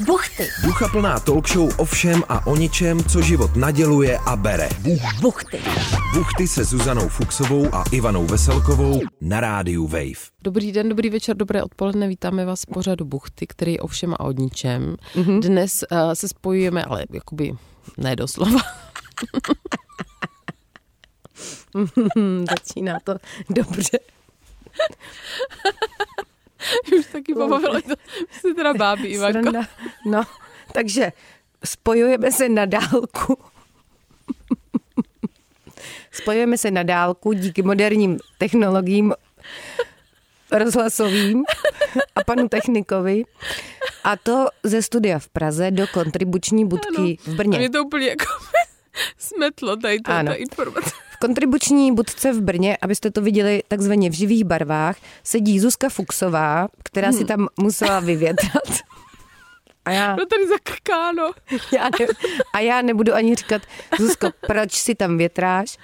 Buchty. Ducha plná talk show o všem a o ničem, co život naděluje a bere. Buchty. Buchty se Zuzanou Fuxovou a Ivanou Veselkovou na rádiu Wave. Dobrý den, dobrý večer, dobré odpoledne. Vítáme vás v pořadu Buchty, který je o všem a o ničem. Mm-hmm. Dnes uh, se spojujeme, ale jakoby ne doslova. Začíná to dobře. Už taky pobavilo to. Jsi teda bábí, Ivanko. Sranda. No, takže spojujeme se na dálku. Spojujeme se na dálku díky moderním technologiím rozhlasovým a panu technikovi. A to ze studia v Praze do kontribuční budky Ano. v A Brně. mě to úplně jako smetlo tady Ano. ta informace. V kontribuční budce v Brně, abyste to viděli takzvaně v živých barvách, sedí Zuzka Fuxová, která si tam musela vyvětrat. A já, No tady zakrkáno. já ne, a já nebudu ani říkat, Zuzko, proč si tam větráš?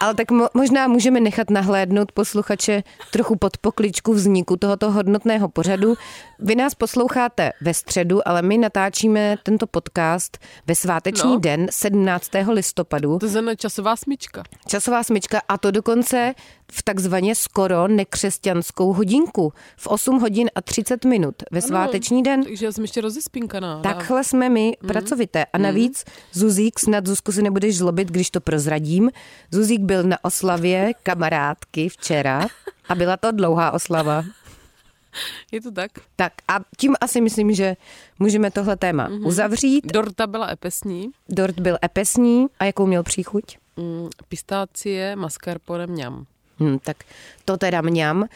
Ale tak mo, možná můžeme nechat nahlédnout posluchače trochu pod pokličku vzniku tohoto hodnotného pořadu. Vy nás posloucháte ve středu, ale my natáčíme tento podcast ve sváteční No. den 17. listopadu. To je časová smyčka. Časová smyčka a to dokonce v takzvaně skoro nekřesťanskou hodinku. V 8 hodin a 30 minut ve sváteční den. Takže já jsem ještě rozespinkaná. Takhle jsme my Mhm. pracovité. A navíc Zuzík, snad Zuzku si nebudeš zlobit, když to prozradím. Zuzík byl na oslavě kamarádky včera a byla to dlouhá oslava. Je to tak? Tak a tím asi myslím, že můžeme tohle téma Mhm. uzavřít. Dorta byla epesní. Dort byl epesní a jakou měl příchuť? Mm, pistácie, mascarpone, mňam. Hm, tak to teda mňam.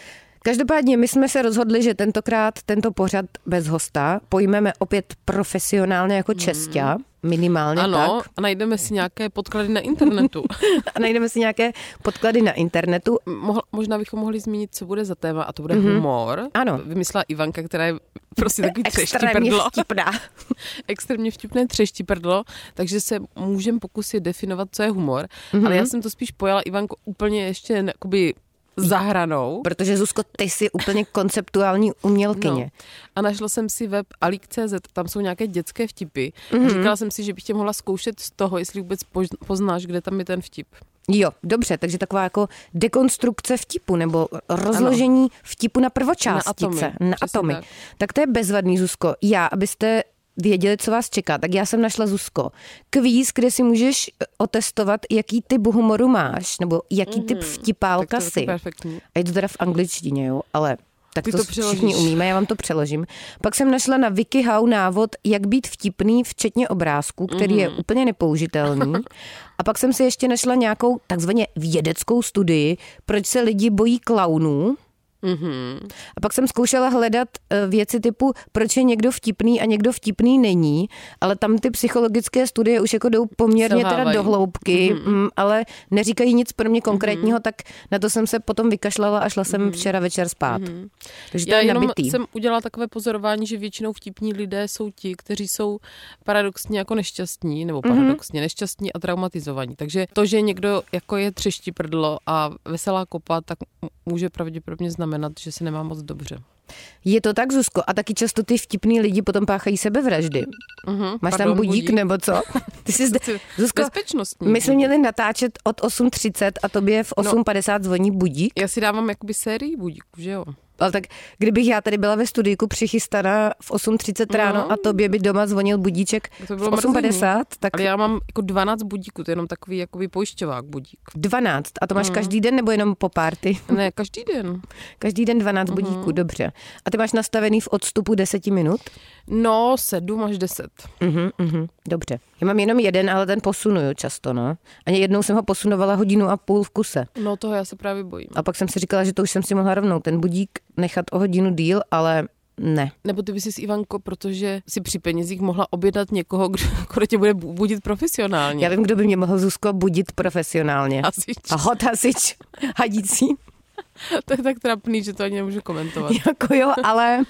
Každopádně my jsme se rozhodli, že tentokrát tento pořad bez hosta pojmeme opět profesionálně jako čestia, minimálně Ano, tak. a najdeme si nějaké podklady na internetu. A najdeme si nějaké podklady na internetu. Mohl, možná bychom mohli zmínit, co bude za téma, a to bude mm-hmm. humor. Ano. Vymyslela Ivanka, která je prostě takový Extrémně třeštiprdlo. vtipná. Extrémně vtipné třeštiprdlo, takže se můžeme pokusit definovat, co je humor. Mhm. Mm-hmm. Ale já jsem to spíš pojala, Ivanko, úplně ještě jakoby za hranou. Protože Zuzko, ty jsi úplně konceptuální umělkyně. No. A našla jsem si web alik.cz, tam jsou nějaké dětské vtipy. Mhm. Mm-hmm. Říkala jsem si, že bych tě mohla zkoušet z toho, jestli vůbec poznáš, kde tam je ten vtip. Jo, dobře, takže taková jako dekonstrukce vtipu nebo rozložení vtipu na prvočástice, Na atomy, na atomy. tak. Tak to je bezvadný, Zuzko. Já, abyste věděli, co vás čeká, tak já jsem našla Zuzko. Kvíz, kde si můžeš otestovat, jaký typ humoru máš, nebo jaký typ vtipálka Mhm. Tak to je si. perfektní. A je to teda v angličtině, jo, ale tak Ty to, to všichni umíme, já vám to přeložím. Pak jsem našla na WikiHow návod, jak být vtipný, včetně obrázku, který je úplně nepoužitelný. A pak jsem si ještě našla nějakou takzvaně vědeckou studii, proč se lidi bojí klaunů. Mm-hmm. A pak jsem zkoušela hledat eh, věci typu, proč je někdo vtipný a někdo vtipný není, ale tam ty psychologické studie už jako jdou poměrně teda Selhávají. do hloubky, mm, ale neříkají nic pro mě konkrétního, tak na to jsem se potom vykašlala a šla jsem včera večer spát. Takže to Já je jenom nabitý. jsem udělala takové pozorování, že většinou vtipní lidé jsou ti, kteří jsou paradoxně jako nešťastní, nebo Mhm. paradoxně nešťastní a traumatizovaní. Takže to, že někdo jako je třeští prdlo a veselá kopa, tak může pravděpodobně znamenat, že se nemá moc dobře. Je to tak, Zuzko? A taky často ty vtipný lidi potom páchají sebevraždy. Uh-huh. Máš tam budík, nebo co? Ty jsi zde... Zuzko, Bezpečnostní. my jsme měli natáčet od 8.30 a tobě v 8.50 zvoní budík. Já si dávám jakoby sérii budíků, že jo? Ale tak kdybych já tady byla ve studijku přichystaná v 8.30 ráno No. a tobě by doma zvonil budíček To v bylo 8.50, tak Ale já mám jako 12 budíků, to je jenom takový jakoby pojišťovák budík. 12. A to Mm. máš každý den nebo jenom po párty? Ne, každý den. Každý den 12 Mhm. budíků, dobře. A ty máš nastavený v odstupu 10 minut? No, 7 až 10. Mhm, mhm, dobře. Já mám jenom jeden, ale ten posunuju často, no. Ani jednou jsem ho posunovala hodinu a půl v kuse. No toho já se právě bojím. A pak jsem si říkala, že to už jsem si mohla rovnou ten budík nechat o hodinu díl, ale ne. Nebo ty bys si s Ivanko, protože si při penězích mohla objednat někoho, kdo, kdo tě bude bu- budit profesionálně. Já vím, kdo by mě mohl Zuzko budit profesionálně. Hasič. A hot hasič, hadící. To je tak trapný, že to ani nemůžu komentovat. Jako jo, ale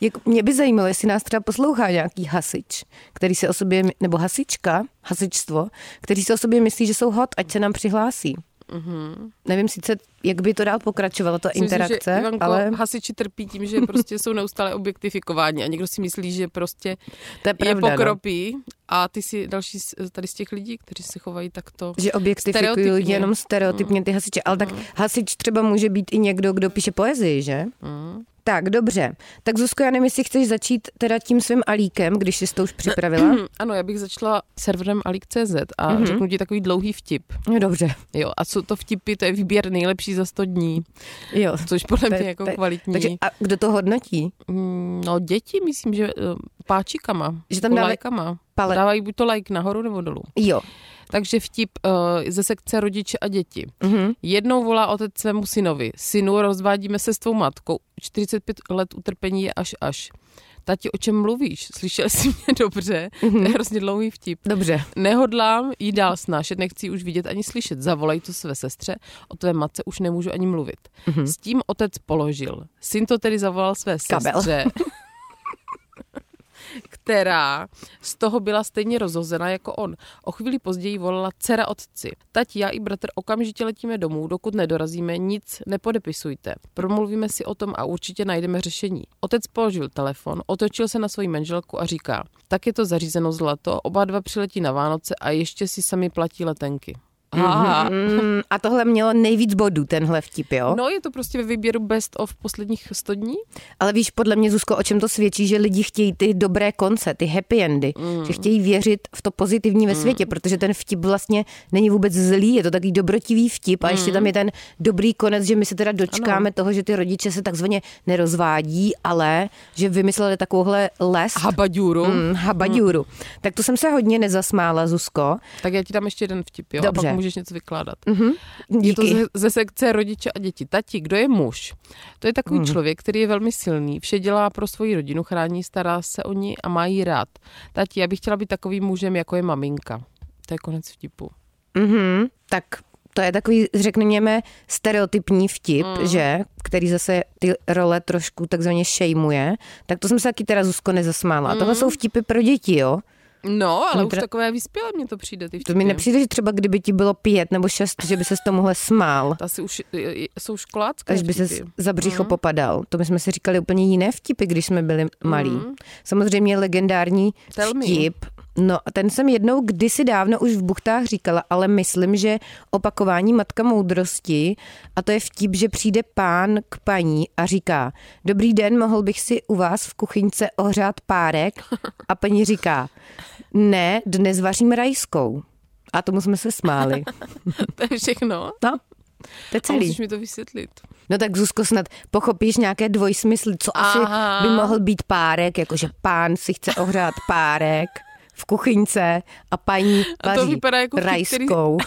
jako mě by zajímalo, jestli nás třeba poslouchá nějaký hasič, který se o sobě, nebo hasička, hasičstvo, který se o sobě myslí, že jsou hot, ať se nám přihlásí. Mhm. Nevím sice, jak by to dál pokračovalo, ta Myslím interakce, že, Ivanko, ale hasiči trpí tím, že prostě jsou neustále objektifikováni a někdo si myslí, že prostě to je pravda, je no. pokropí a ty si další tady z těch lidí, kteří se chovají takto. že objektifikují Stereotypně. lidi jenom stereotypně ty hasiče. Ale tak hasič třeba může být i někdo, kdo píše poezii, že? Mm. Tak, dobře. Tak Zuzko, já nevím, jestli chceš začít teda tím svým alíkem, když jsi to už připravila. Ano, já bych začala serverem alik.cz a Mhm. mm-hmm. řeknu ti takový dlouhý vtip. No, dobře. Jo, a co to vtipy, to je výběr nejlepší za 100 dní, Jo. což podle mě jako kvalitní. Takže a kdo to hodnotí? Mm, No děti, myslím, že eh, páčikama, Že tam jako dávají Dávají buď to like nahoru nebo dolů. Jo. Takže vtip uh, ze sekce rodiče a děti. Mhm. Jednou volá otec svému synovi. Synu, rozvádíme se s tvou matkou. 45 let utrpení je až až. Tati, o čem mluvíš? Slyšel jsi mě dobře? Mhm. To je hrozně dlouhý vtip. Dobře. Nehodlám jí dál snášet, nechci už vidět ani slyšet. Zavolej to své sestře, o tvé matce už nemůžu ani mluvit. Mhm. S tím otec položil. Syn to tedy zavolal své Kabel. sestře, která z toho byla stejně rozhozená jako on. O chvíli později volala dcera otci. Tati, já i bratr okamžitě letíme domů, dokud nedorazíme, nic nepodepisujte. Promluvíme si o tom a určitě najdeme řešení. Otec položil telefon, otočil se na svoji manželku a říká, tak je to zařízeno zlato, oba dva přiletí na Vánoce a ještě si sami platí letenky. Aha. Mm, a tohle mělo nejvíc bodů, tenhle vtip, jo? No, je to prostě ve výběru best of posledních 100 dní. Ale víš, podle mě, Zuzko, o čem to svědčí, že lidi chtějí ty dobré konce, ty happy endy, mm. že chtějí věřit v to pozitivní ve světě, protože ten vtip vlastně není vůbec zlý, je to takový dobrotivý vtip a ještě tam je ten dobrý konec, že my se teda dočkáme ano. toho, že ty rodiče se takzvaně nerozvádí, ale že vymysleli takovouhle les, Habaďůru. mm, habaďůru. Tak to jsem se hodně nezasmála, Zuzko. Tak já ti dám ještě jeden vtip, jo? Dobře. A můžeš něco vykládat. Mhm. Je to Díky. ze, ze sekce rodiče a děti. Tati, kdo je muž? To je takový Mhm. člověk, který je velmi silný, vše dělá pro svoji rodinu, chrání, stará se o ní a má jí rád. Tati, já bych chtěla být takovým mužem, jako je maminka. To je konec vtipu. Mhm, tak to je takový, řekněme, stereotypní vtip, Mhm. mm. že, který zase ty role trošku takzvaně šejmuje. Tak to jsem se taky teda Zuzko nezasmála. A Mhm. tohle jsou vtipy pro děti, jo? No, ale No, už teda- takové vyspělé mně to přijde, ty vtipy. To mi nepřijde, že třeba kdyby ti bylo pět nebo šest, že by se z tomuhle smál. To asi už jsou školácké Až by se za břicho popadal. To my jsme si říkali úplně jiné vtipy, když jsme byli malí. Mhm. Samozřejmě legendární Tell me. No a ten jsem jednou kdysi dávno už v buchtách říkala, ale myslím, že opakování matka moudrosti a to je vtip, že přijde pán k paní a říká, dobrý den, mohl bych si u vás v kuchyňce ohřát párek? A paní říká, ne, dnes vařím rajskou. A tomu jsme se smáli. To je všechno. No, to je A celý. musíš mi to vysvětlit. No tak Zuzko, snad pochopíš nějaké dvojsmysly, co asi Aha. by mohl být párek, jakože pán si chce ohřát párek v kuchyňce a paní A to vaří vypadá jako vtip, který- rajskou,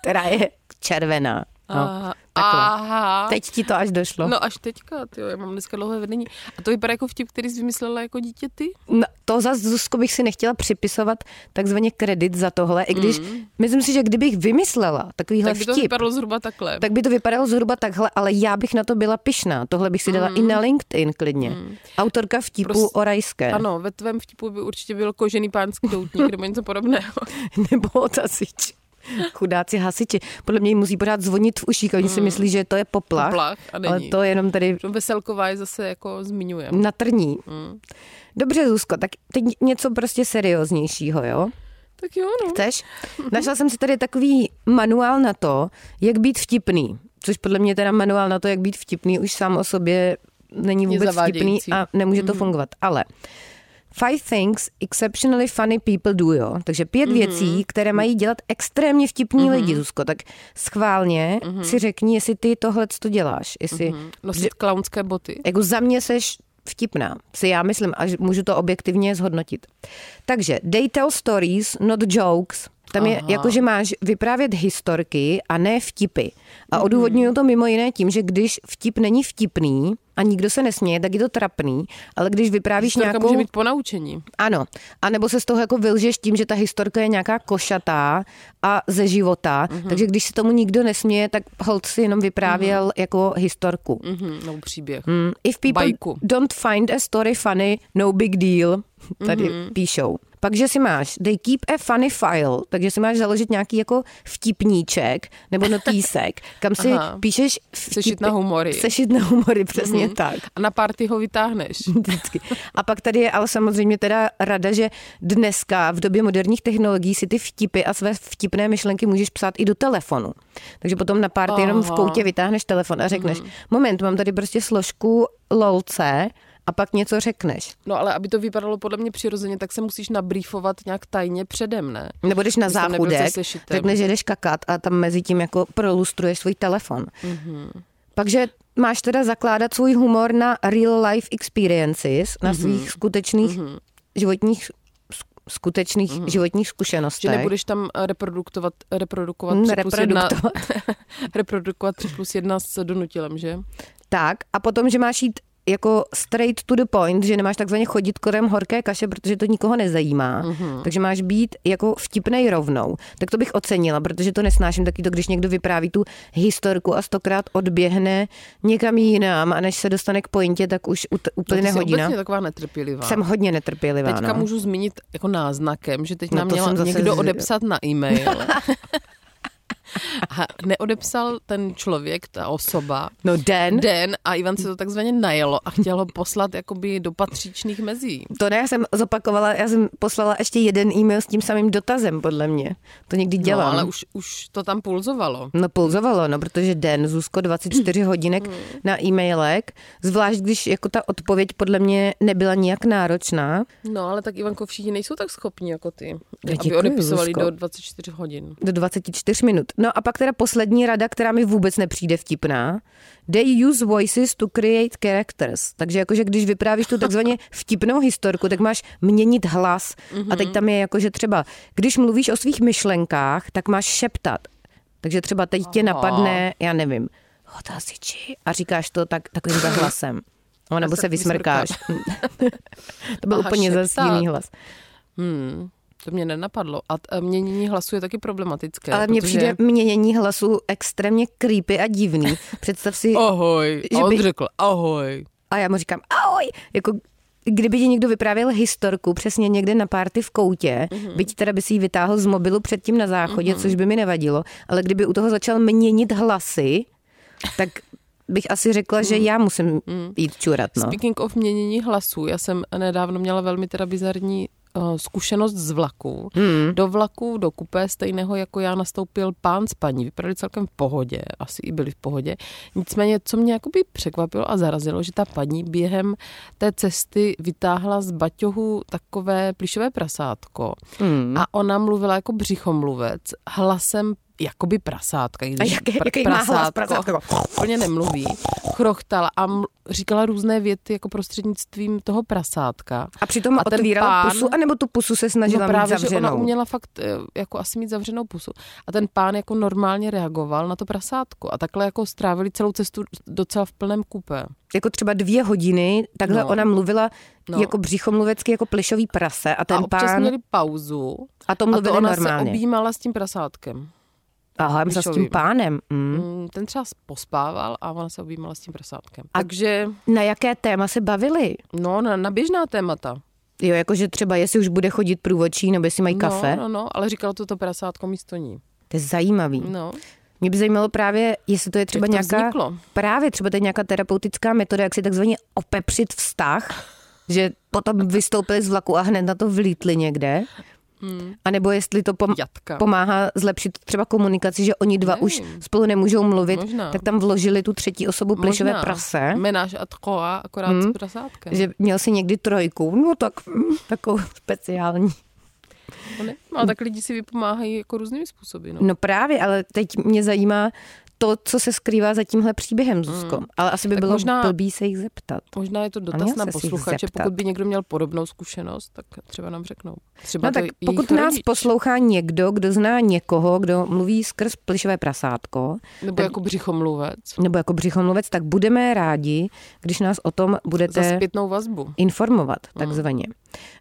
která je červená. No, Aha. Takhle. Aha. Teď ti to až došlo. No. Až teďka, tyjo, já mám dneska dlouhé vedení. A to vypadá jako vtip, který jsi vymyslela jako dítě ty? No, to zase, Zuzko, bych si nechtěla připisovat takzvaně kredit za tohle, i když myslím si, že kdybych vymyslela takovýhle tak by to vtip, vypadalo zhruba takhle. tak by to vypadalo zhruba takhle, ale já bych na to byla pyšná. Tohle bych si dala i na LinkedIn klidně. Autorka vtipu Prost- o rajské. Ano, ve tvém vtipu by určitě byl kožený pánský doutník nebo něco podobného. nebo otasič. Chudáci hasiči. Podle mě jim musí pořád zvonit v uších. Oni si myslí, že to je poplach. Poplach a ale není. to je jenom tady To Veselková je zase jako zmiňuje. na trní. Mm. Dobře, Zuzko, tak teď něco prostě serióznějšího, jo? Tak jo, no. Chceš? Našla jsem si tady takový manuál na to, jak být vtipný. Což podle mě teda manuál na to, jak být vtipný, už sám o sobě není vůbec vtipný a nemůže to fungovat. Ale Five things exceptionally funny people do, jo. Takže pět věcí, které mají dělat extrémně vtipní lidi, Zuzko. Tak schválně si řekni, jestli ty tohle to děláš. Jestli, Nosit klaunské boty. jako za mě seš vtipná, si já myslím, a můžu to objektivně zhodnotit. Takže they tell stories, not jokes. Tam je Aha. jako, že máš vyprávět historky a ne vtipy. Mhm. A odůvodňuju to mimo jiné tím, že když vtip není vtipný a nikdo se nesměje, tak je to trapný, ale když vyprávíš Historka nějakou... může být po naučení. Ano, a nebo se z toho jako vylžeš tím, že ta historka je nějaká košatá a ze života, Mhm. takže když se tomu nikdo nesměje, tak hold si jenom vyprávěl jako historku. Mhm, nebo příběh. Mm, If people Bajku. don't find a story funny, no big deal, tady Mhm. mm-hmm. píšou. Pak, že si máš, they keep a funny file, takže si máš založit nějaký jako vtipníček nebo notýsek, kam si Aha. píšeš vtipy, Sešit na humory. Sešit na humory, přesně Mhm. tak. A na party ho vytáhneš. Vždycky. A pak tady je ale samozřejmě teda rada, že dneska v době moderních technologií si ty vtipy a své vtipné myšlenky můžeš psát i do telefonu. Takže potom na párty jenom v Aha. koutě vytáhneš telefon a řekneš, moment, mám tady prostě složku lolce a pak něco řekneš. No ale aby to vypadalo podle mě přirozeně, tak se musíš nabrýfovat nějak tajně předem, ne? Nebo jdeš na záchudek, řekneš, že jdeš kakat a tam mezi tím jako prolustruješ svůj telefon. Mhm. Takže máš teda zakládat svůj humor na real life experiences, na Mhm. svých skutečných životních skutečných životních Že zkušenostech. nebudeš tam reprodukovat, reprodukovat Hmm, 3 plus 1, reprodukovat. reprodukovat 3 plus 1 s donutilem, že? Tak a potom, že máš jít jako straight to the point, že nemáš takzvaně chodit kolem horké kaše, protože to nikoho nezajímá. Mm-hmm. Takže máš být jako vtipnej rovnou. Tak to bych ocenila, protože to nesnáším taky to, když někdo vypráví tu historku a stokrát odběhne někam jinam a než se dostane k pointě, tak už No, ty jsi hodina. obecně taková netrpělivá. Jsem hodně netrpělivá. Teďka no. můžu zmínit jako náznakem, že teď No nám jsem zase někdo odepsat na e-mail. A neodepsal ten člověk, ta osoba, No den, den a Ivan se to takzvaně najelo a chtěl ho poslat jakoby do patřičných mezí. to ne, já jsem zopakovala, já jsem poslala ještě jeden e-mail s tím samým dotazem, podle mě. To někdy dělám. No, ale už, už to tam pulzovalo. No pulzovalo, no, protože den, Zuzko, 24 hodinek na e-mailek, zvlášť když jako ta odpověď podle mě nebyla nijak náročná. No, ale tak Ivanko, všichni nejsou tak schopní jako ty, Já aby děkuji, odepisovali Zuzko. do 24 hodin. Do 24 minut. No a pak teda poslední rada, která mi vůbec nepřijde vtipná. They use voices to create characters. Takže jakože když vyprávíš tu takzvaně vtipnou historku, tak máš měnit hlas. A teď tam je jakože třeba, když mluvíš o svých myšlenkách, tak máš šeptat. Takže třeba teď tě Aha. napadne, já nevím, hotasiči a říkáš to tak, takovým hlasem. No, nebo se vysmrkáš. to byl Aha, úplně zase jiný hlas. Hmm, to mě nenapadlo. A a měnění hlasu je taky problematické. Ale mně protože... přijde měnění hlasu extrémně creepy a divný. Představ si, Ahoj. že A on by- řekl ahoj. a já mu říkám ahoj, jako kdyby ti někdo vyprávěl historku přesně někde na párty v koutě, Mhm. mm-hmm. byť teda by si ji vytáhl z mobilu předtím na záchodě, mm-hmm. což by mi nevadilo, ale kdyby u toho začal měnit hlasy, tak bych asi řekla, že já musím jít čurat, no. Mhm. Speaking of měnění hlasů, já jsem nedávno měla velmi teda bizarní uh, zkušenost z vlaku. Hmm. Do vlaku, do kupé stejného jako já nastoupil pán s paní. Vypadali celkem v pohodě, asi i byli v pohodě. Nicméně, co mě jakoby překvapilo a zarazilo, že ta paní během té cesty vytáhla z baťohu takové plišové prasátko Hmm. a ona mluvila jako břichomluvec hlasem jakoby prasátka. i A když jaké- pr- jaký má hlas prasátko? Úplně nemluví. Chrochtala a ml- říkala různé věty jako prostřednictvím toho prasátka. A přitom a ten otvírala pán- pusu, anebo tu pusu se snažila no právě, mít že ona zavřenou. uměla fakt eh, jako asi mít zavřenou pusu. A ten pán jako normálně reagoval na to prasátko. A takhle jako strávili celou cestu docela v plném kupé. Jako třeba dvě hodiny, takhle No. ona mluvila No. jako břichomluvecky, jako plišový prase a ten a občas pán... měli pauzu. A to A mluvili to ona normálně. se objímala s tím prasátkem. Aha, myslela s tím pánem. Mm. Mm, Ten třeba pospával a ona se objímala s tím prasátkem. A... Takže, Na jaké téma se bavili? no, na, na běžná témata. Jo, jakože třeba jestli už bude chodit průvočí, nebo jestli mají kafe. No, no, no, ale říkalo to to prasátko místo ní. To je zajímavý. No, Mě by zajímalo právě, jestli to je třeba to nějaká... vzniklo? Právě třeba to je nějaká terapeutická metoda, jak si takzvaně opepřit vztah, že potom vystoupili z vlaku a hned na to vlítli někde. Hmm. A nebo jestli to pom- jatka. pomáhá zlepšit třeba komunikaci, že oni dva Nevím. už spolu nemůžou mluvit, Možná. tak tam vložili tu třetí osobu plišové Možná. prase. Menáž a tkoa, akorát Hmm. s prasátkem. Že měl si někdy trojku, no tak mm, takovou speciální. No, ne? Ale tak lidi si vypomáhají jako různými způsoby. No. No právě, ale teď mě zajímá to, co se skrývá za tímhle příběhem, Zuzko. Ale asi by Tak bylo možná- blbý se jich zeptat. Možná je to dotaz na posluchače, pokud by někdo měl podobnou zkušenost, tak třeba nám řeknou. Třeba No to tak pokud nás rodič, poslouchá někdo, kdo zná někoho, kdo mluví skrz plišové prasátko, Nebo jako břichomluvec. nebo jako břichomluvec, tak budeme rádi, když nás o tom Za budete zpětnou vazbu. informovat, takzvaně.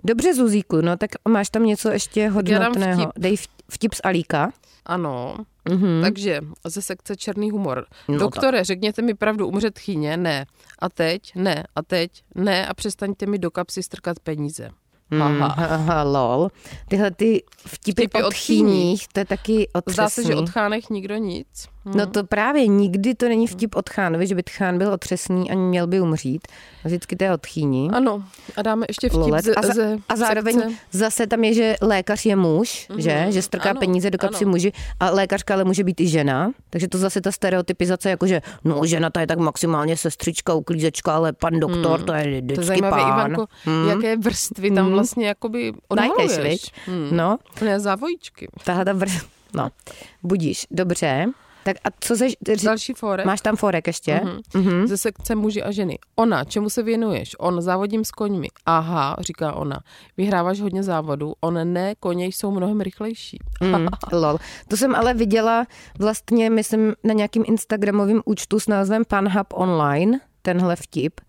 Dobře, Zuzíku, no tak máš tam něco ještě hodnotného. vtip. Dej v- vtip z Alíka. Ano, Mhm. takže ze sekce Černý humor. No Doktore, řekněte mi pravdu, umřet chyně? Ne. A teď? Ne. A teď? Ne. A přestaňte mi do kapsy strkat peníze. Haha. Haha, lol. Tyhle ty vtipy, Vtipy od tchýních, to je taky otřesný. Zdá se, že od chánech nikdo nic. No to právě nikdy to není vtip od chánovi, že by tchán byl otřesný a měl by umřít. Vždycky to je od tchýní. Ano, a dáme ještě vtip Lolet. ze, A, za, ze a zároveň sekce. zase tam je, že lékař je muž, Mhm. že? Že strká Ano, peníze do kapsy ano. muži a lékařka ale může být i žena. Takže to zase ta stereotypizace, jako že no žena ta je tak maximálně sestřička, uklízečka, ale pan doktor to je To je vždycky zajímavé, pán. Ivanko, jaké vrstvy tam vlastně jakoby Najdeš, odhaluješ. viď? Hmm. No, Ne, závojíčky. tahle ta vr... No, budíš, dobře. Tak a co se... Další forek. Máš tam forek ještě? Mhm. Ze sekce muži a ženy. Ona, čemu se věnuješ? On, závodím s koňmi. Aha, říká ona. Vyhráváš hodně závodů. On ne, koně jsou mnohem rychlejší. Mm, lol. To jsem ale viděla vlastně, myslím, na nějakým Instagramovým účtu s názvem Panhub Online, tenhle vtip.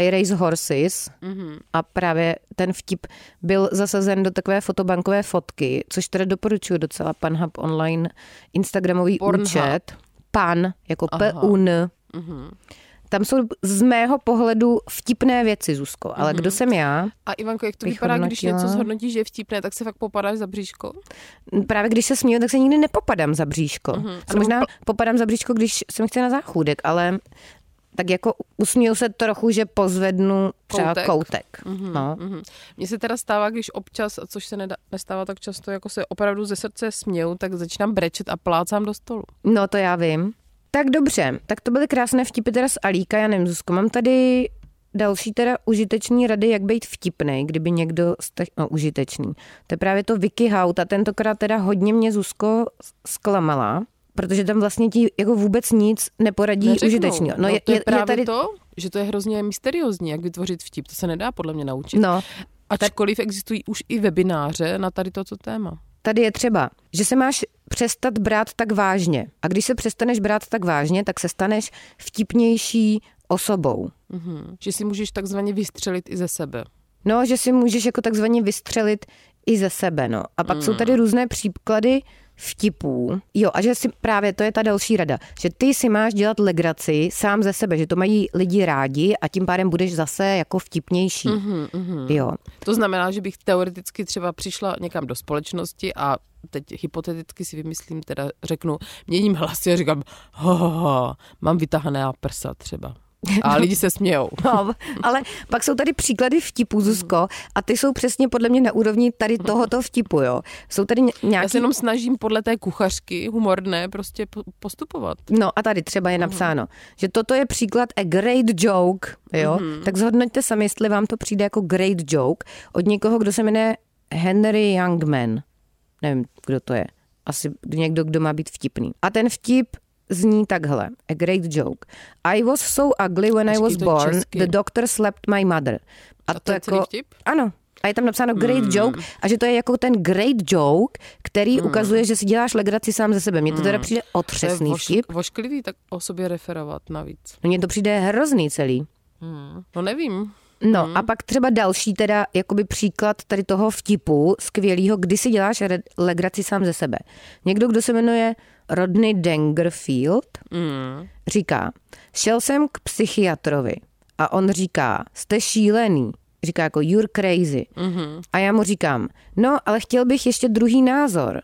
I race horses Mhm. a právě ten vtip byl zasazen do takové fotobankové fotky, což teda doporučuji docela Panhub Online Instagramový Pornhub. účet. Pan, jako Aha. P-U-N. Mhm. Tam jsou z mého pohledu vtipné věci, Zuzko, ale Mhm. kdo jsem já? A Ivanko, jak to vypadá, když hodnotila. něco zhodnotíš, že je vtipné, tak se fakt popadáš za bříško? Právě když se směju, tak se nikdy nepopadám za bříško. Mhm. Mm-hmm. Ano, Možná pl- popadám za bříško, když se mi chce na záchůdek, ale tak jako usměju se trochu, že pozvednu třeba Koutek. koutek. koutek. No. Mhm. Mně se teda stává, když občas, což se nedá, nestává tak často, jako se opravdu ze srdce směju, tak začínám brečet a plácám do stolu. no, to já vím. Tak dobře, tak to byly krásné vtipy teda z Alíka, já nevím, Zuzko, mám tady další teda užiteční rady, jak být vtipný, kdyby někdo, jste, no užitečný. To je právě to Vicky Hout a tentokrát teda hodně mě Zuzko zklamala, protože tam vlastně ti jako vůbec nic neporadí Neřeknou. užitečného. No, to je, právě tady, to, že to je hrozně mysteriózní, jak vytvořit vtip. To se nedá podle mě naučit. No, Ačkoliv existují už i webináře na tady toto téma. tady je třeba, že se máš přestat brát tak vážně. A když se přestaneš brát tak vážně, tak se staneš vtipnější osobou. Mhm. Že si můžeš takzvaně vystřelit i ze sebe. No, že si můžeš jako takzvaně vystřelit i ze sebe, no. A pak mm. jsou tady různé příklady vtipů. Jo, a že si právě, to je ta další rada, že ty si máš dělat legraci sám ze sebe, že to mají lidi rádi a tím pádem budeš zase jako vtipnější. Mhm, mhm. Jo. To znamená, že bych teoreticky třeba přišla někam do společnosti a teď hypoteticky si vymyslím, teda řeknu, měním hlasy a říkám, ho, ho, ho, mám vytahané prsa třeba. A lidi se smějou. No, ale pak jsou tady příklady vtipů, Zuzko, a ty jsou přesně podle mě na úrovni tady tohoto vtipu, jo. Jsou tady ně- Já nějaký... se jenom snažím podle té kuchařky humorné prostě po- postupovat. No a tady třeba je napsáno, že toto je příklad a great joke, jo. Tak zhodnoťte sami, jestli vám to přijde jako great joke od někoho, kdo se jmenuje Henry Youngman. Nevím, kdo to je. Asi někdo, kdo má být vtipný. A ten vtip zní takhle. A great joke. I was so ugly when I Počkej, was to je born, česky. the doctor slapped my mother. A to je celý vtip? Ano. A je tam napsáno great Hmm. joke a že to je jako ten great joke, který ukazuje, že si děláš legraci sám ze sebe. Mně to teda přijde Hmm. To je otřesný voš, vtip. vošklivý tak o sobě referovat navíc. Mně to přijde hrozný celý. Hmm. No nevím. No Hmm. a pak třeba další teda jakoby příklad tady toho vtipu skvělýho, kdy si děláš re- legraci sám ze sebe. Někdo, kdo se jmenuje Rodney Dangerfield, Hmm. říká, šel jsem k psychiatrovi a on říká, jste šílený. Říká jako you're crazy. Mhm. A já mu říkám, no ale chtěl bych ještě druhý názor.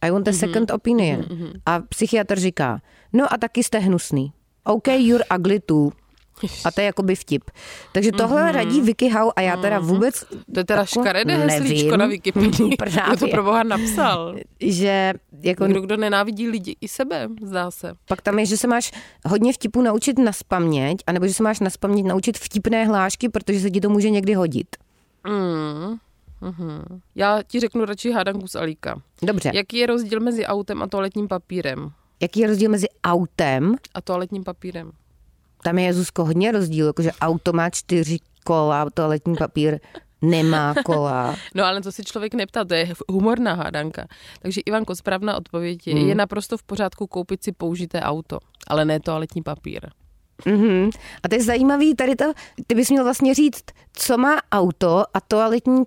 I want a Mhm. second opinion. A psychiatr říká, no a taky jste hnusný. OK, you're ugly too. A to je jakoby vtip. Takže tohle radí Vicky How a já teda vůbec To je teda jako škaredé heslíčko na Wikipedii. Kdo to pro boha napsal? že jako Někdo, kdo nenávidí lidi i sebe, zdá se. pak tam je, že se máš hodně vtipů naučit na spaměť, anebo že se máš na spaměť naučit vtipné hlášky, protože se ti to může někdy hodit. Mm. Mhm. Já ti řeknu radši hádanku z Alíka. Dobře. Jaký je rozdíl mezi autem a toaletním papírem? Jaký je rozdíl mezi autem? A toaletním papírem. Tam je Zuzko hodně rozdíl, jakože auto má čtyři kola, toaletní papír nemá kola. No ale to si člověk neptá, to je humorná hádanka. Takže Ivanko, správná odpověď je, Hmm. je naprosto v pořádku koupit si použité auto, ale ne toaletní papír. Mhm. A to je zajímavý, tady to, ty bys měl vlastně říct, co má auto a toaletní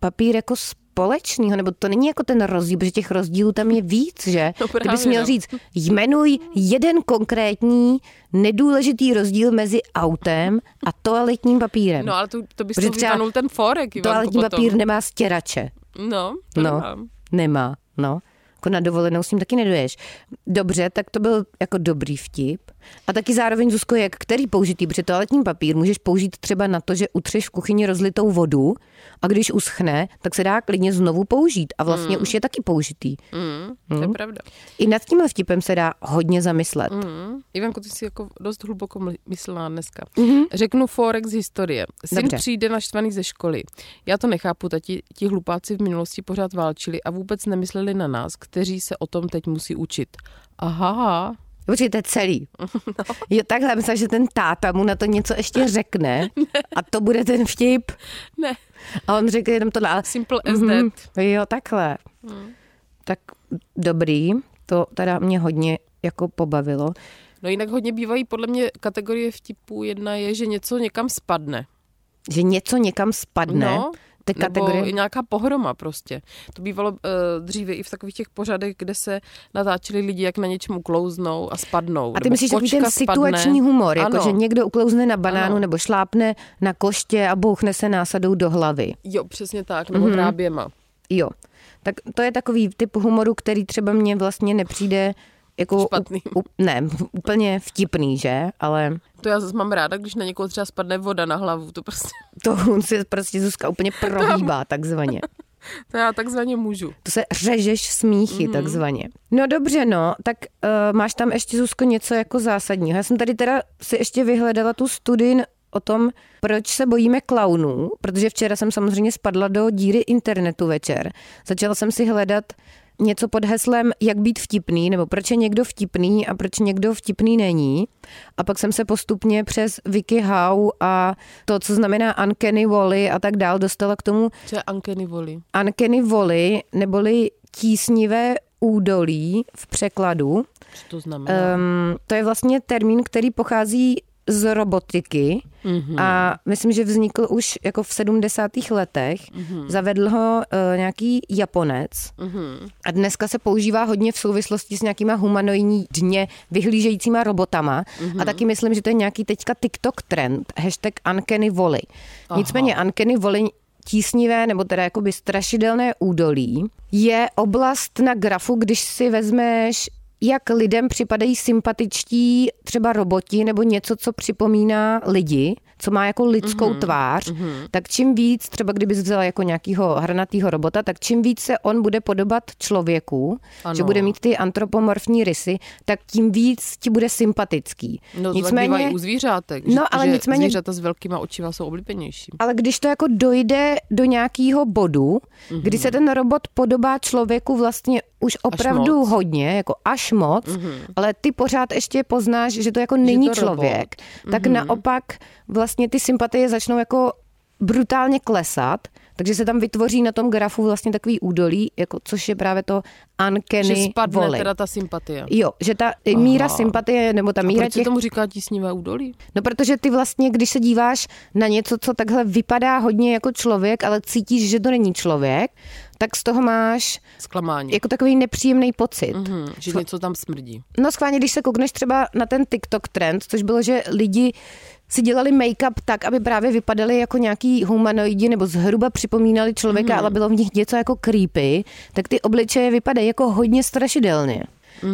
papír jako společného, nebo to není jako ten rozdíl, protože těch rozdílů tam je víc, že? No Ty právě, bys měl no. říct, jmenuj jeden konkrétní nedůležitý rozdíl mezi autem a toaletním papírem. No ale to, to bys Protože to ten forek, Ivanko, Toaletní potom. papír nemá stěrače. No, to No. nemám. Nemá, no. Jako na dovolenou s ním taky nedoješ. Dobře, tak to byl jako dobrý vtip. A taky zároveň, Zuzko, jak který použitý, protože toaletní papír můžeš použít třeba na to, že utřeš v kuchyni rozlitou vodu a když uschne, tak se dá klidně znovu použít a vlastně Mm. už je taky použitý. Mm, to je pravda. I nad tímhle vtipem se dá hodně zamyslet. Mm. Ivanko, ty jsi jako dost hluboko myslela dneska. Řeknu Forex z historie. Syn Dobře. přijde naštvaný ze školy. Já to nechápu, tati, ti hlupáci v minulosti pořád válčili a vůbec nemysleli na nás, kteří se o tom teď musí učit. Aha, Počkej, to je celý. No. Jo, takhle, myslím, že ten táta mu na to něco ještě řekne a to bude ten vtip. ne, A on řekne jenom tohle. ale- simple as Mhm. that. Jo, takhle. Tak dobrý, to teda mě hodně jako pobavilo. No jinak hodně bývají podle mě kategorie vtipů. Jedna je, že něco někam spadne. Že něco někam spadne. No, Ty Nebo kategorie. nějaká pohroma prostě. To bývalo uh, dříve i v takových těch pořadech, kde se natáčeli lidi, jak na něčem uklouznou a spadnou. A ty Nebo myslíš takový ten situační spadne. humor, jako Ano. že někdo uklouzne na banánu Ano. nebo šlápne na koště a bouchne se násadou do hlavy. Jo, přesně tak, nebo Mhm. mm-hmm. Jo. Tak to je takový typ humoru, který třeba mně vlastně nepřijde jako Špatný. U, u, ne, úplně vtipný, že? Ale To já zase mám ráda, když na někoho třeba spadne voda na hlavu, to prostě, to se prostě Zuzka úplně prohýbá takzvaně. to já takzvaně můžu. To se řežeš smíchy, mm-hmm. takzvaně. No dobře, no, tak uh, máš tam ještě, Zuzko, něco jako zásadního. Já jsem tady teda si ještě vyhledala tu studii o tom, proč se bojíme klaunů, protože včera jsem samozřejmě spadla do díry internetu večer. Začala jsem si hledat něco pod heslem, jak být vtipný, nebo proč je někdo vtipný a proč někdo vtipný není. A pak jsem se postupně přes WikiHow a to, co znamená Uncanny Valley a tak dál, dostala k tomu, Co je Uncanny Valley? Uncanny Valley, neboli tísnivé údolí v překladu. Co to znamená? Um, to je vlastně termín, který pochází z robotiky mm-hmm. a myslím, že vznikl už jako v 70. letech. Mm-hmm. Zavedl ho uh, nějaký Japonec mm-hmm. a dneska se používá hodně v souvislosti s nějakýma humanoidně vyhlížejícíma robotama mm-hmm. a taky myslím, že to je nějaký teďka TikTok trend, hashtag Uncanny Valley. Nicméně Uncanny Valley tísnivé nebo teda jakoby strašidelné údolí je oblast na grafu, když si vezmeš jak lidem připadají sympatičtí třeba roboti nebo něco, co připomíná lidi, co má jako lidskou mm-hmm. tvář, mm-hmm. tak čím víc, třeba kdybys vzala jako nějakého hranatýho robota, tak čím víc se on bude podobat člověku, ano. že bude mít ty antropomorfní rysy, tak tím víc ti bude sympatický. No to tak bývá i u zvířátek, No, že, ale že nicméně- zvířata s velkýma očima jsou oblíbenější. ale když to jako dojde do nějakého bodu, Mhm. mm-hmm. kdy se ten robot podobá člověku vlastně už opravdu hodně, jako až moc, Mhm. mm-hmm. ale ty pořád ještě poznáš, že to jako není to člověk, robot. tak Mhm. naopak vlastně ty sympatie začnou jako brutálně klesat, takže se tam vytvoří na tom grafu vlastně takový údolí, jako, což je právě to Že uncanny spadne valley. teda ta sympatie. Jo, že ta míra Aha. sympatie, nebo ta míra Proč se těch tomu říká tísnivé údolí? No protože ty vlastně, když se díváš na něco, co takhle vypadá hodně jako člověk, ale cítíš, že to není člověk, tak z toho máš Zklamání. jako takový nepříjemný pocit. Mhm, že něco tam smrdí. No schválně, když se koukneš třeba na ten TikTok trend, což bylo, že lidi si dělali make-up tak, aby právě vypadali jako nějaký humanoidi nebo zhruba připomínali člověka, Mhm. ale bylo v nich něco jako creepy, tak ty obličeje vypadají jako hodně strašidelně.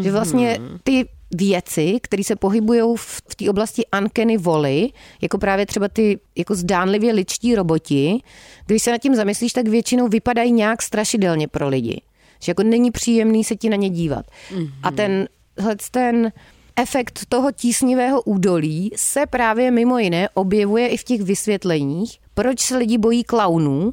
Že vlastně Mhm. ty věci, které se pohybují v, v té oblasti uncanny valley, jako právě třeba ty jako zdánlivě ličtí roboti, když se nad tím zamyslíš, tak většinou vypadají nějak strašidelně pro lidi. Že jako není příjemný se ti na ně dívat. Mm-hmm. A ten, hled, ten efekt toho tísnivého údolí se právě mimo jiné objevuje i v těch vysvětleních, proč se lidi bojí klaunů,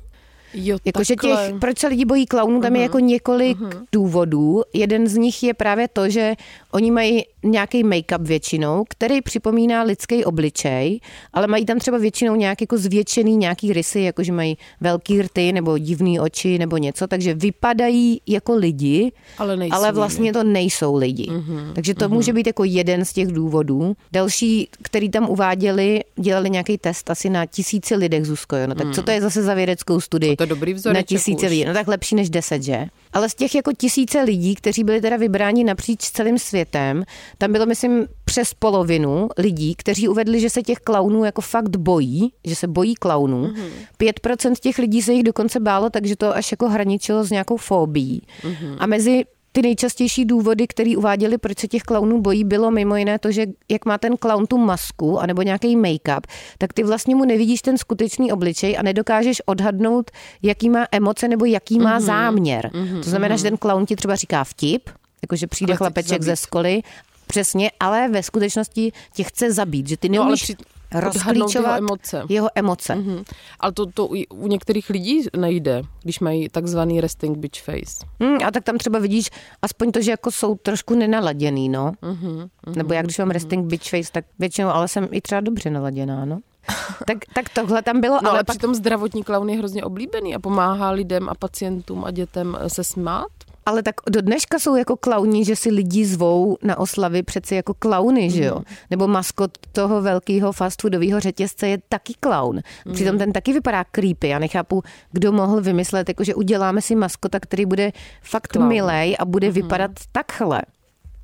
Jo, Jakože těch, proč se lidi bojí klaunů, tam je jako několik důvodů. Jeden z nich je právě to, že oni mají nějaký make-up většinou, který připomíná lidský obličej, ale mají tam třeba většinou nějak jako zvětšený nějaký rysy, jakože mají velký rty nebo divný oči nebo něco, takže vypadají jako lidi, Ale nejsou ale vlastně to nejsou lidi. Mm-hmm. Takže to mm-hmm. může být jako jeden z těch důvodů. Další, který tam uváděli, dělali nějaký test asi na tisíci lidech, Zuzko, jo? No, tak co to je zase za vědeckou studii? To dobrý na vzoreček tisíce už. lidí. No tak lepší než deset, že? Ale z těch jako tisíce lidí, kteří byli teda vybráni napříč celým světem, tam bylo, myslím, přes polovinu lidí, kteří uvedli, že se těch klaunů jako fakt bojí, že se bojí klaunů. Mhm. Pět procent těch lidí se jich dokonce bálo, takže to až jako hraničilo s nějakou fóbií. Mhm. A mezi ty nejčastější důvody, které uváděli, proč se těch klaunů bojí, bylo mimo jiné to, že jak má ten klaun tu masku anebo nějaký make-up, tak ty vlastně mu nevidíš ten skutečný obličej a nedokážeš odhadnout, jaký má emoce nebo jaký má Mhm. záměr. To znamená, že ten klaun ti třeba říká vtip, jakože přijde chlapeček ze školy, přesně, ale ve skutečnosti tě chce zabít, že ty No, ale neumíš při- odhadnout jeho rozklíčovat emoce. jeho emoce. Mhm. Ale to, to u- některých lidí nejde, když mají takzvaný resting bitch face. Hmm, a tak tam třeba vidíš aspoň to, že jako jsou trošku nenaladěný, no. Mhm, Nebo jak když mám resting bitch face, tak většinou, ale jsem i třeba dobře naladěná, no. tak, tak tohle tam bylo, No, ale, ale pak, přitom zdravotní klaun je hrozně oblíbený a pomáhá lidem a pacientům a dětem se smát. Ale tak do dneška jsou jako klauni, že si lidi zvou na oslavy přeci jako klauny, že jo? Nebo maskot toho velkého fast foodového řetězce je taky klaun. Přitom ten taky vypadá creepy. Já nechápu, kdo mohl vymyslet, jako že uděláme si maskota, který bude fakt milej a bude vypadat takhle.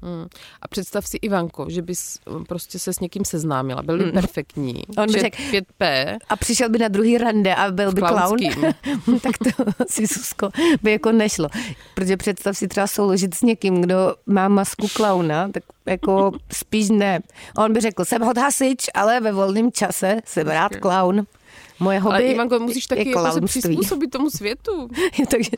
Hmm. A představ si, Ivanko, že bys eh, prostě se s někým seznámila, byl by perfektní, Hmm. On by řekl- 5P, A přišel by na druhý rande a byl by klaun. klaunským. tak to si Susko by jako nešlo. Protože představ si třeba souložit s někým, kdo má masku klauna, tak jako spíš ne. On by řekl, jsem hot hasič, ale ve volném čase jsem rád klaun. Moje hobby Ale Ivanko, musíš taky jako se přizpůsobit tomu světu. Takže,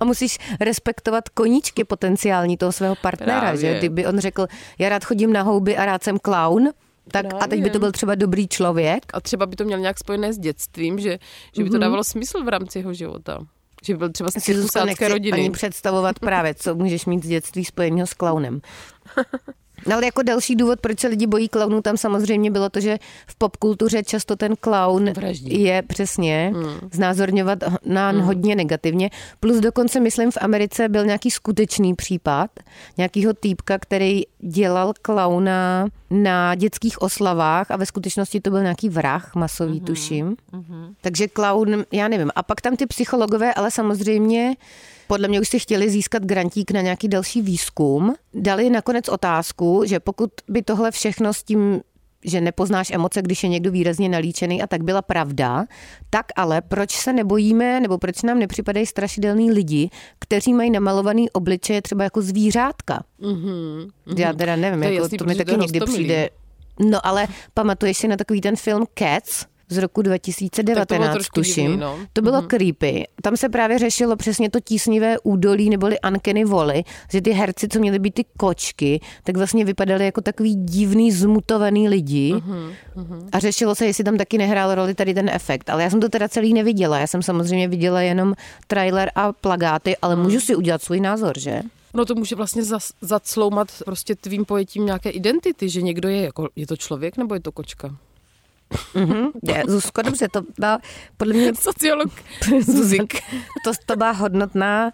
a musíš respektovat koníčky potenciální toho svého partnera, Právě. že? Kdyby on řekl, já rád chodím na houby a rád jsem klaun, tak a teď by to Právě. byl třeba dobrý člověk, A třeba by to měl nějak spojené s dětstvím, že, že by to dávalo smysl v rámci jeho života. Že by byl třeba z nechci rodiny. ani představovat právě, co můžeš mít z dětství spojeného s klaunem. No ale jako další důvod, proč se lidi bojí klaunů, tam samozřejmě bylo to, že v popkultuře často ten klaun Vraždí. je přesně znázorňovat na hodně negativně. Plus dokonce, myslím, v Americe byl nějaký skutečný případ nějakýho týpka, který dělal klauna na dětských oslavách a ve skutečnosti to byl nějaký vrah masový, tuším. Takže klaun, já nevím. A pak tam ty psychologové, ale samozřejmě podle mě už si chtěli získat grantík na nějaký další výzkum. Dali nakonec otázku, že pokud by tohle všechno s tím že nepoznáš emoce, když je někdo výrazně nalíčený a tak byla pravda, tak ale proč se nebojíme, nebo proč nám nepřipadají strašidelní lidi, kteří mají namalovaný obličeje třeba jako zvířátka? Mhm. Já teda nevím, To jako jasný, to mi taky to někdy přijde. No ale pamatuješ si na takový ten film Cats z roku 2019, trošku tuším. divný, no. To bylo creepy. Tam se právě řešilo přesně to tísnivé údolí neboli Ankeny voly, že ty herci, co měli být ty kočky, tak vlastně vypadali jako takový divný, zmutovaný lidi. A řešilo se, jestli tam taky nehrál roli tady ten efekt. Ale já jsem to teda celý neviděla. Já jsem samozřejmě viděla jenom trailer a plagáty, ale můžu si udělat svůj názor, že? No to může vlastně zas, zacloumat prostě tvým pojetím nějaké identity, že někdo je jako, je to člověk nebo je to kočka? Mhm. Je, Zuzko, dobře, to byla podle mě Sociolog Zuzik. to, to byla hodnotná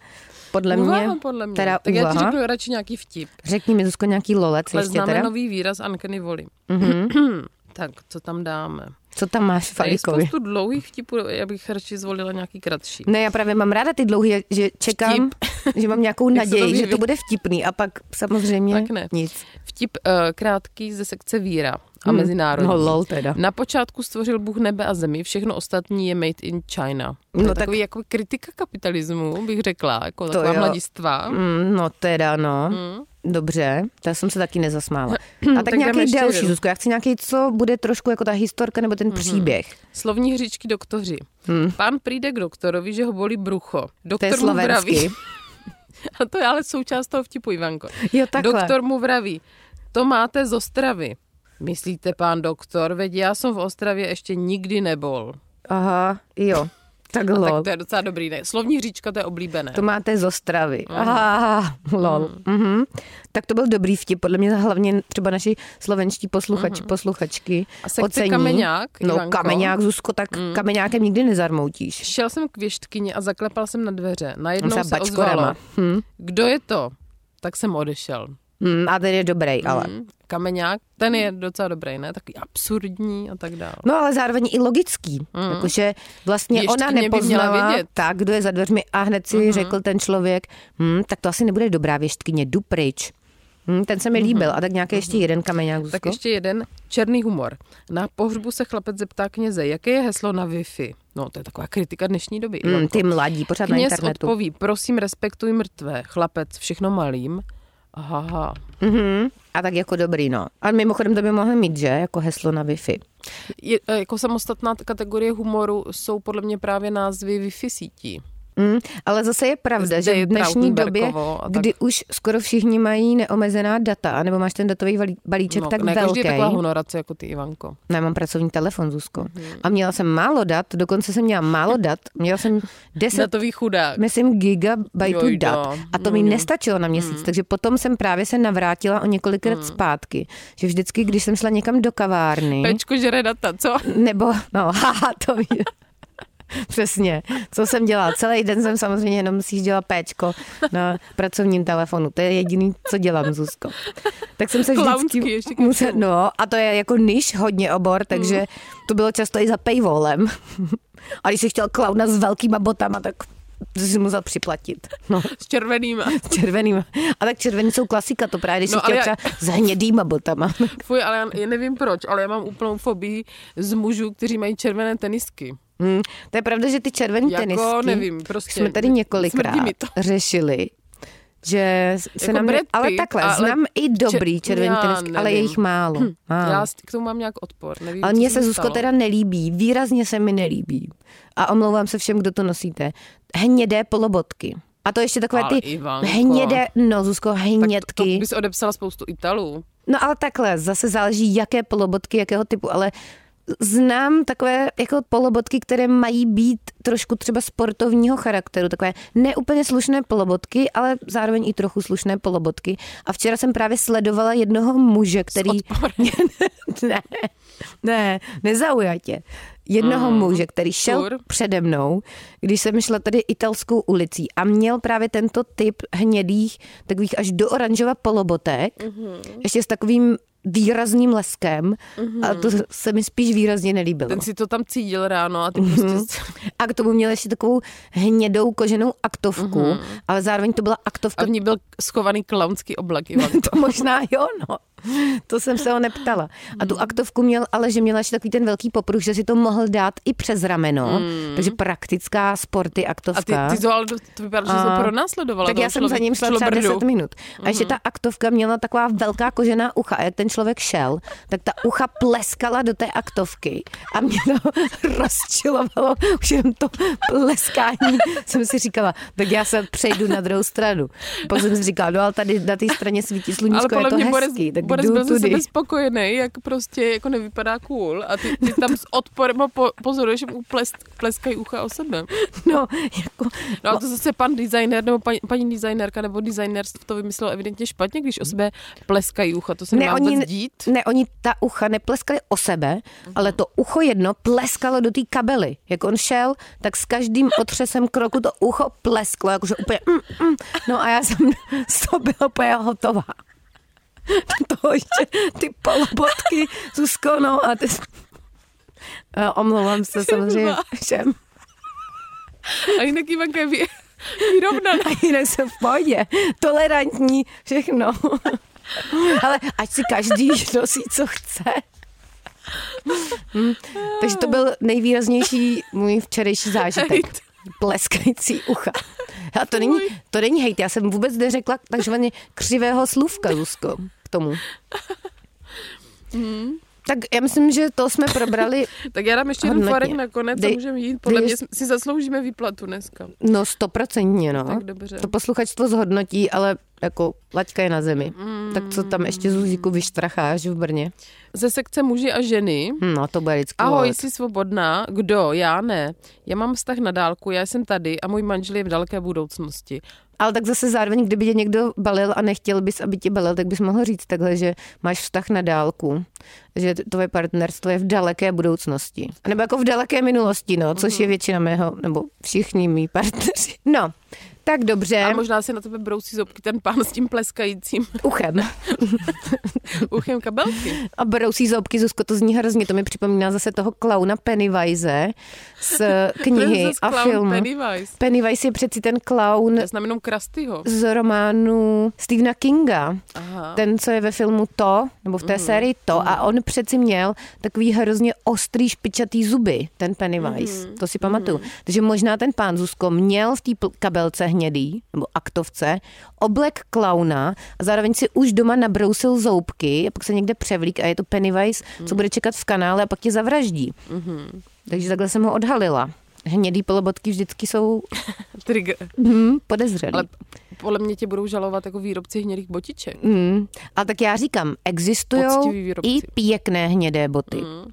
podle mě, Úvaha, podle mě. teda tak já ti řeknu radši nějaký vtip. Řekni mi, Zuzko, nějaký lolec Ale ještě známe teda. nový výraz Ankeny Voli. Mhm. Tak, co tam dáme? Co tam máš, Je Falikovi? spoustu dlouhých vtipů, já bych radši zvolila nějaký kratší. Ne, já právě mám ráda ty dlouhé, že čekám, že mám nějakou Jak se to naději, že to bude vtipný a pak samozřejmě Tak ne. nic. Vtip uh, krátký ze sekce víra a mezinárodní. No lol teda. Na počátku stvořil Bůh nebe a zemi, všechno ostatní je made in China. No tak- takový jako kritika kapitalismu, bych řekla, jako To taková jo. mladistva. Mm, no teda, no. Dobře, to jsem se taky nezasmála. A tak, Tak nějaký jeden. Zuzko, já chci nějaký, co bude trošku jako ta historka nebo ten příběh. Slovní hříčky doktoři. Pán přijde k doktorovi, že ho bolí brucho. To Doktor je mu slovensky. vraví, a to je ale součást toho vtipu, Ivanko. Jo, takhle. Doktor mu vraví, to máte z Ostravy. Myslíte, pán doktor, veď já jsem v Ostravě ještě nikdy nebol. Aha, jo. Tak A lol. tak to je docela dobrý, ne? Slovní hříčka, to je oblíbené. To máte z Ostravy. Aha, lol. Mhm. Tak to byl dobrý vtip, podle mě hlavně třeba naši slovenští posluchači, posluchačky A sekce ocení. kameňák, No Ivanko? kameňák, Zuzko, tak kameňákem nikdy nezarmoutíš. Šel jsem k věštkyni a zaklepal jsem na dveře. Najednou se ozvalo. Hm. Kdo je to? Tak jsem odešel. Hmm, a ten je dobrý, ale. Mm. Kameňák, ten je docela dobrý, ne? Takový absurdní a tak dále. No ale zároveň i logický, mm. jakože vlastně Ježtky ona nepoznala vědět. tak, kdo je za dveřmi a hned si mm. řekl ten člověk, hm, tak to asi nebude dobrá věštkyně, jdu pryč. Hm, ten se mi líbil. A tak nějaký ještě jeden kameňák, Zuzko? Tak ještě jeden černý humor. Na pohřbu se chlapec zeptá kněze, jaké je heslo na Wi-Fi. No, to je taková kritika dnešní doby. Ivanko. ty mladí, pořád na Kněz internetu. odpoví, prosím, respektuj mrtvé. Chlapec, všechno malým. Aha. Mhm. A tak jako dobrý, no. A mimochodem to by mohli mít, že? Jako heslo na Wi-Fi. Je, e, jako samostatná kategorie humoru jsou podle mě právě názvy Wi-Fi sítí. Mm, ale zase je pravda, Zde že je v dnešní době, tak. kdy už skoro všichni mají neomezená data, nebo máš ten datový balíček tak ne každý velký. je taková honorace jako ty, Ivanko. Ne, mám pracovní telefon, Zuzko. Mhm. A měla jsem málo dat, dokonce jsem měla málo dat, měla jsem 10 Datový chudák. myslím, gigabajtů Jojda. dat. A to mi Mm. nestačilo na měsíc, takže potom jsem právě se navrátila o několikrát zpátky. Že vždycky, když jsem šla někam do kavárny, Pečko žere data, co? nebo, no, haha, to ví. Přesně, co jsem dělala. Celý den jsem samozřejmě jenom sjížděla péčko na pracovním telefonu. To je jediný, co dělám, Zuzko. Tak jsem se vždycky ještě ke musela, no a to je jako niž hodně obor, takže to bylo často i za paywallem. A když jsi chtěl klauna s velkýma botama, tak si musel připlatit. No, S červenýma. s červenýma. A tak červený jsou klasika, to právě, když jsi No, chtěl ale třeba já- s hnědýma botama. Fuj, ale já, já nevím proč, ale já mám úplnou fobii z mužů, kteří mají červené tenisky. Hmm, to je pravda, že ty červený Jako tenisky, nevím, prostě jsme tady několikrát mi to. řešili, že se Jako nám... Brad ale takhle, ale znám i dobrý če- červený já tenisky, ale je nevím. jich málo. málo. Já k tomu mám nějak odpor. Nevím, Ale mně se Zuzko, stalo. teda nelíbí. Výrazně se mi nelíbí. A omlouvám se všem, kdo to nosíte. Hnědé polobotky. A to ještě takové Ale ty Ivanko. hnědé, no Zuzko, tak to, hnědky. to bys odepsala spoustu Italů. No ale takhle, zase záleží, jaké polobotky, jakého typu, ale znám takové jako polobotky, které mají být trošku třeba sportovního charakteru, takové neúplně slušné polobotky, ale zároveň i trochu slušné polobotky. A včera jsem právě sledovala jednoho muže, který... ne, ne, nezaujatě. Jednoho mm, muže, který šel Tur. přede mnou, když jsem šla tady italskou ulicí a měl právě tento typ hnědých, takových až do oranžova polobotek, mm-hmm. ještě s takovým výrazným leskem mm-hmm. a to se mi spíš výrazně nelíbilo. Ten si to tam cídil ráno a ty Mhm. prostě... A k tomu měl ještě takovou hnědou koženou aktovku, mm-hmm. ale zároveň to byla aktovka A v ní byl schovaný klaunský oblak, to možná jo, no. To jsem se ho neptala. A tu aktovku měl, ale že měla ještě takový ten velký popruh, že si to mohl dát i přes rameno. Mm. Takže praktická sporty A aktovka. ty, ty to ale to vypadá, že A- se pronásledovala. tak já jsem za ním šla třeba šlobrdu. 10 minut. A ještě ta aktovka měla taková velká kožená ucha. A jak ten člověk šel, tak ta ucha pleskala do té aktovky. A mě to rozčilovalo. Už jenom to pleskání. Jsem si říkala, tak já se přejdu na druhou stranu. Pak jsem si říkala, no ale tady na té straně svítí Ale sluníčko, je podle to hezký. Boris, tak Boris byl ze sebe spokojený, jak prostě jako nevypadá cool. A ty, ty tam s odporem po, pozoruješ, že mu ples, pleskají ucha o sebe. No, jako, No a to zase pan designer nebo paní, paní designérka nebo designer to vymyslel evidentně špatně, když o sebe pleskají ucha. To se ne, nemá oni, vůbec dít. ne, oni ta ucha nepleskali o sebe, ale to ucho jedno pleskalo do té kabely. Jak on šel, tak s každým otřesem kroku to ucho plesklo, jakože úplně mm, mm. No a já jsem z toho byla úplně hotová. Toho ještě ty polobotky, Zuzko, no a ty... Omlouvám se samozřejmě všem. A jinak Ivanka je vy, vyrovnaná. A jinak jsem v pohodě. Tolerantní, všechno. Ale ať si každý nosí, co chce. Hm. Takže to byl nejvýraznější můj včerejší zážitek. Pleskající ucha. A to není, to není hejt, já jsem vůbec neřekla takzvaně křivého slůvka, Zuzko, k tomu. Tak já myslím, že to jsme probrali, Tak já dám ještě jeden forek nakonec a Dej- můžeme jít. Podle dej- mě si zasloužíme výplatu dneska. no stoprocentně, no. Tak dobře. To posluchačstvo zhodnotí, ale jako laťka je na zemi. Mm. Tak co tam ještě Zuzíku vyštracháš v Brně? Ze sekce muži a ženy. No, to bude vždycky Ahoj, volet. jsi svobodná? Kdo? Já ne. Já mám vztah na dálku, já jsem tady a můj manžel je v daleké budoucnosti. Ale tak zase zároveň, kdyby tě někdo balil a nechtěl bys, aby tě balil, tak bys mohl říct takhle, že máš vztah na dálku, že tvoje partnerstvo je v daleké budoucnosti. Nebo jako v daleké minulosti, no, což je většina mého, nebo všichni mý partneři. No, Tak dobře, A možná si na tebe brousí zobky ten pán s tím pleskajícím uchem. uchem kabelky. A brousí zobky, Zuzko, to zní hrozně, to mi připomíná zase toho klauna Pennywise z knihy a filmu. Pennywise. Pennywise je přeci ten klaun Já znám jenom Krastyho. z románu Stephena Kinga. Aha. Ten, co je ve filmu To, nebo v té Mhm. sérii To. A on přeci měl takový hrozně ostrý špičatý zuby, ten Pennywise. Mhm. To si pamatuju. Takže možná ten pán Zuzko měl v té pl- kabelce hnědý, nebo aktovce, oblek klauna a zároveň si už doma nabrousil zoubky a pak se někde převlík a je to Pennywise, Mhm. co bude čekat v kanále a pak tě zavraždí. Takže takhle jsem ho odhalila. Hnědý polobotky vždycky jsou Trigger. hm, podezřelý. Ale podle mě tě budou žalovat jako výrobci hnědých botiček. Mm. A tak já říkám, existují i pěkné hnědé boty. Mm.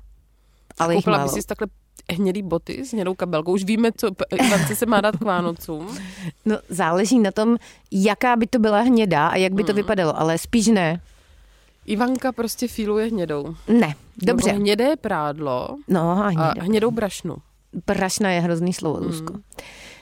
Ale jich Koupila málo. bys si takhle hnědý boty s hnědou kabelkou. Už víme, co Ivance se má dát k Vánocům. No, záleží na tom, jaká by to byla hnědá a jak by to Mm. vypadalo, ale spíš ne. Ivanka prostě filuje hnědou. Ne, dobře. Nebo hnědé prádlo No a a hnědá. hnědou brašnu. Prašna je hrozný slovo, Zuzko.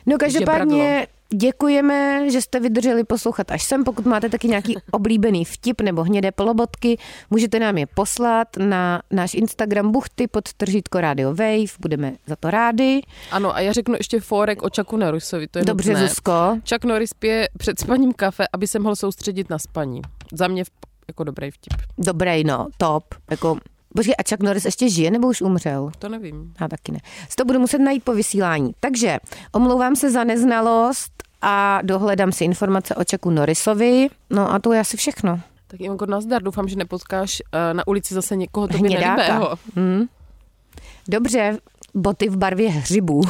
No každopádně děkujeme, že jste vydrželi poslouchat až sem. Pokud máte taky nějaký oblíbený vtip nebo hnědé polobotky, můžete nám je poslat na náš Instagram buchty pod tržítko Radio Wave. Budeme za to rádi. Ano, a já řeknu ještě fórek o Chucku Norrisovi, to je Dobře, nutné. Zuzko. Chuck Norris pije před spaním kafe, aby se mohl soustředit na spaní. Za mě jako dobrý vtip. Dobrý, no, top. Jako, počkej, a Chuck Norris ještě žije nebo už umřel? To nevím. Já taky ne. Z to budu muset najít po vysílání. Takže omlouvám se za neznalost a dohledám si informace o Chucku Norrisovi. No a to je asi všechno. Tak Ivanko, nazdar. Doufám, že nepotkáš eh, na ulici zase někoho tobě Hnědáka. nelibého. Hm. Dobře, boty v barvě hřibů.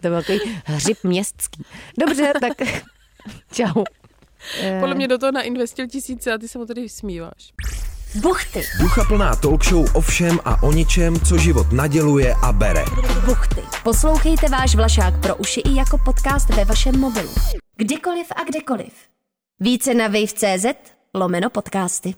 to byl takový hřib městský. Dobře, tak čau. Eh, Podle mě do toho nainvestil tisíce a ty se mu tady smíváš. Buchty, Ducha plná talk show o všem a o ničem, co život naděluje a bere. buchty. Poslouchejte váš Vlašák pro uši i jako podcast ve vašem mobilu. Kdykoliv a kdekoliv. Více na wave.cz lomeno podcasty.